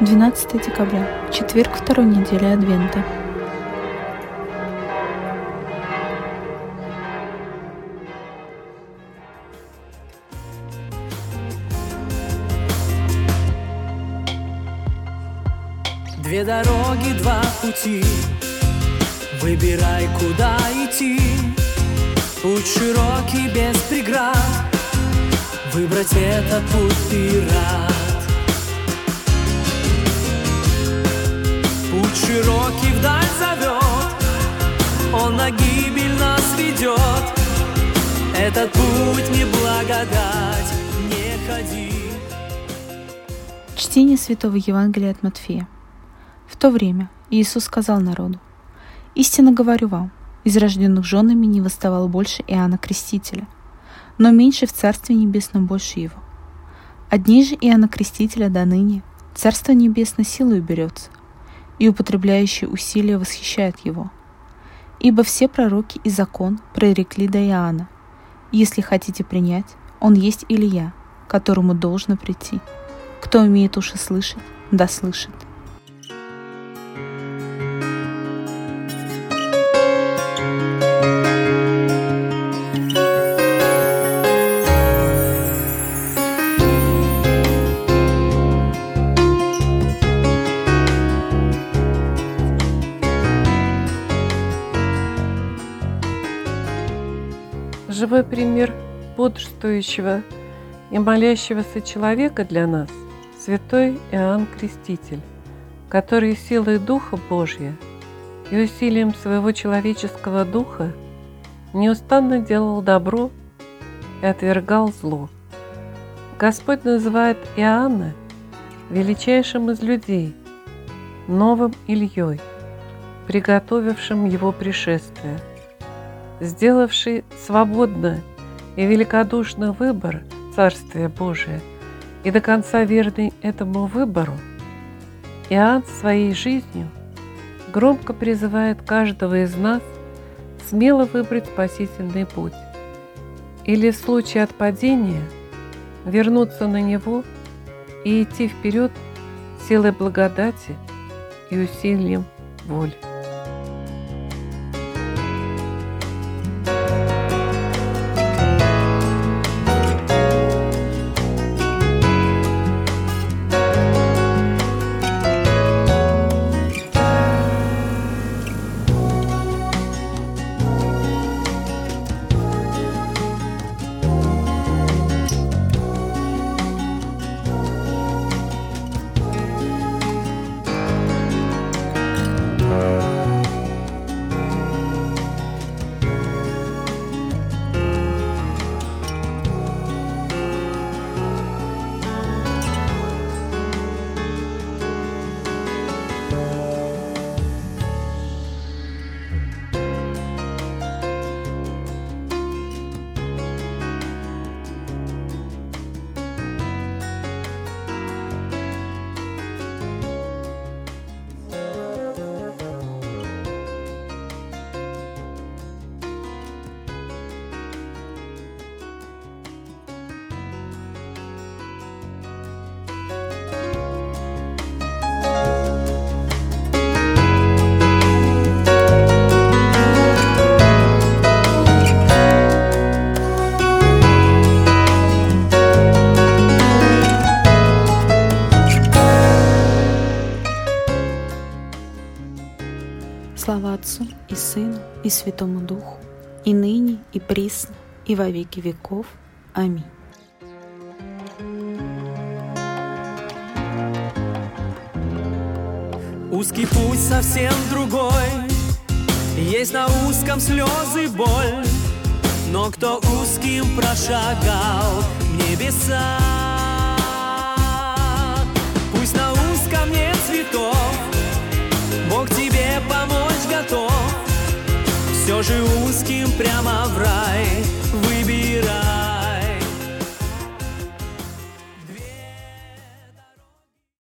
12 декабря, четверг второй недели Адвента. Две дороги, два пути. Выбирай, куда идти. Путь широкий, без преград. Выбрать этот путь ты рад Этот путь не благодать Не ходи Чтение Святого Евангелия от Матфея. В то время Иисус сказал народу, «Истинно говорю вам, из рожденных женами не восставал больше Иоанна Крестителя, но меньше в Царстве Небесном больше его. Одни же Иоанна Крестителя до ныне Царство Небесное силою берется, и употребляющие усилия восхищают его. Ибо все пророки и закон прорекли до Иоанна. Если хотите принять, он есть Илья, которому должно прийти. Кто умеет уши слышать, да слышит. Живой пример бодрствующего и молящегося человека для нас – святой Иоанн Креститель, который силой Духа Божия и усилием своего человеческого духа неустанно делал добро и отвергал зло. Господь называет Иоанна величайшим из людей, новым Ильей, приготовившим его пришествие – сделавший свободно и великодушно выбор Царствия Божия и до конца верный этому выбору, Иоанн своей жизнью громко призывает каждого из нас смело выбрать спасительный путь или в случае отпадения вернуться на него и идти вперед силой благодати и усилием воли. Слава Отцу и Сыну и Святому Духу, и ныне, и присно, и во веки веков. Аминь. Узкий путь совсем другой Есть на узком слезы боль Но кто узким прошагал небеса коридор же узким прямо в рай. Выбирай.